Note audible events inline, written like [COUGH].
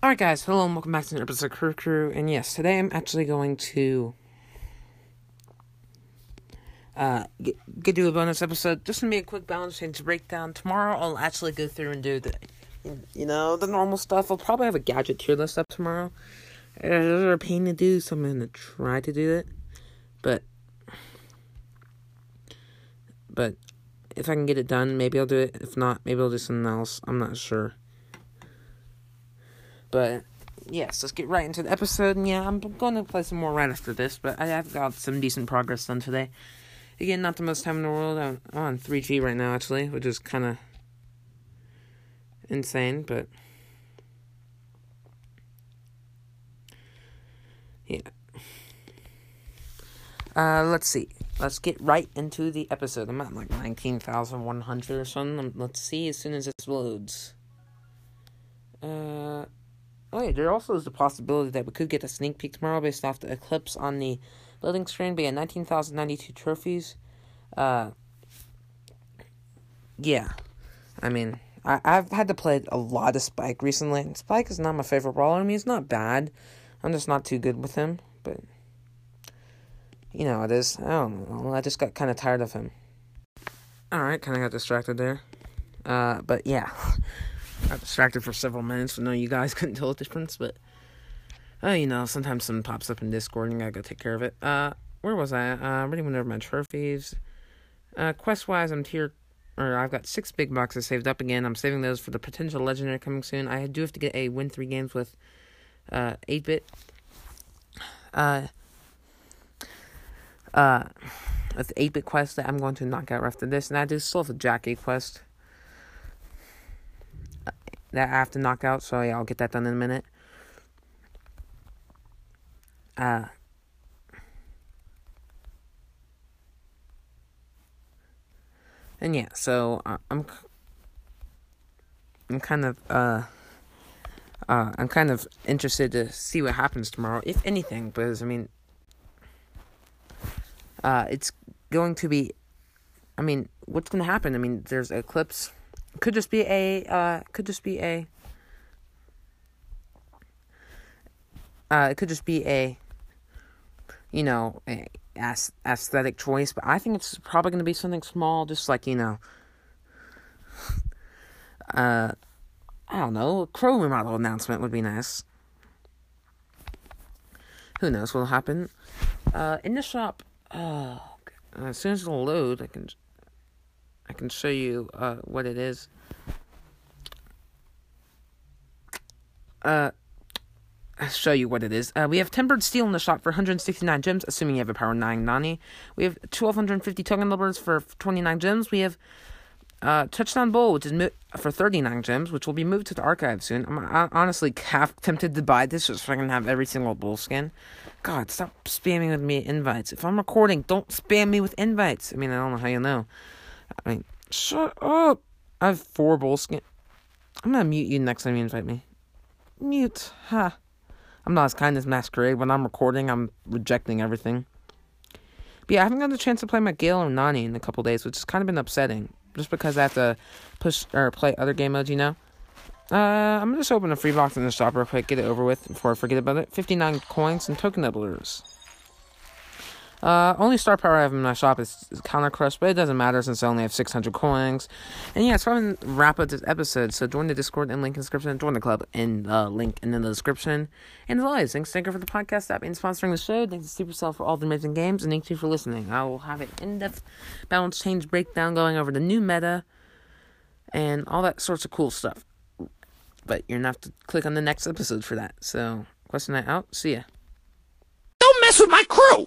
Alright, guys, hello and welcome back to another episode of Crew Crew. And yes, today I'm actually going to uh, get, get do a bonus episode. Just gonna be a quick balance change breakdown. Tomorrow I'll actually go through and do the, you know, the normal stuff. I'll probably have a gadget tier list up tomorrow. It's a pain to do, so I'm gonna try to do it. But, but if I can get it done, maybe I'll do it. If not, maybe I'll do something else. I'm not sure. But yes, let's get right into the episode. And yeah, I'm going to play some more right after this, but I have got some decent progress done today. Again, not the most time in the world. I'm on 3G right now, actually, which is kind of insane, but yeah. Uh, let's see. Let's get right into the episode. I'm at like 19,100 or something. Let's see as soon as this loads. Uh, Oh yeah, there also is the possibility that we could get a sneak peek tomorrow based off the eclipse on the building screen. But yeah, nineteen thousand ninety two trophies. Uh, yeah, I mean, I I've had to play a lot of Spike recently. Spike is not my favorite brawler. I mean, he's not bad. I'm just not too good with him. But you know, it is. I don't know. I just got kind of tired of him. All right, kind of got distracted there. Uh, but yeah. Got distracted for several minutes. I know you guys [LAUGHS] couldn't tell the difference, but uh, you know, sometimes something pops up in Discord and I gotta go take care of it. Uh, where was I? Uh, I already went over my trophies. Uh, quest wise, I'm tier, or I've got six big boxes saved up again. I'm saving those for the potential legendary coming soon. I do have to get a win three games with, uh, 8 bit. Uh, uh, with 8 bit quest that I'm going to knock out after this, and I do still have a Jacky quest that I have to knock out. So yeah, I'll get that done in a minute. Uh, and yeah, so uh, I'm I'm kind of uh uh I'm kind of interested to see what happens tomorrow, if anything, because I mean uh it's going to be I mean, what's going to happen? I mean, there's eclipse could just be a uh could just be a. Uh it could just be a. You know a aesthetic choice but i think it's probably going to be something small just like you know [LAUGHS] uh i don't know a crow remodel announcement would be nice. Who knows what'll happen. Uh in the shop uh as soon as it'll load i can can show you uh, what it is. Uh, I'll show you what it is. Uh, we have Tempered Steel in the shop for 169 gems, assuming you have a Power 9 Nani. We have 1250 token numbers for 29 gems. We have uh, Touchdown Bull, which is mo- for 39 gems, which will be moved to the archive soon. I'm honestly half tempted to buy this just so I can have every single bull skin. God, stop spamming with me invites. If I'm recording, don't spam me with invites. I mean, I don't know how you know. I mean, shut up. I have four bull skin. I'm gonna mute you next time you invite me. Mute. Ha. I'm not as kind as Masquerade. When I'm recording, I'm rejecting everything. But yeah, I haven't got a chance to play my Gale or Nani in a couple days, which has kind of been upsetting. Just because I have to push or play other game modes, you know? Uh, I'm gonna just open a free box in the shop real quick, get it over with before I forget about it. 59 coins and token doublers. Uh, only star power I have in my shop is, Counter Crush, but it doesn't matter since I only have 600 coins. And yeah, so I'm to wrap up this episode. So join the Discord and link in the description. Join the club and uh, link in the description. And as always, thanks Stinker for the podcast app and sponsoring the show. Thanks to Supercell for all the amazing games. And thank you for listening. I will have an in-depth balance change breakdown going over the new meta and all that sorts of cool stuff. But you're to have to click on the next episode for that. So, question night out. See ya. Don't mess with my crew!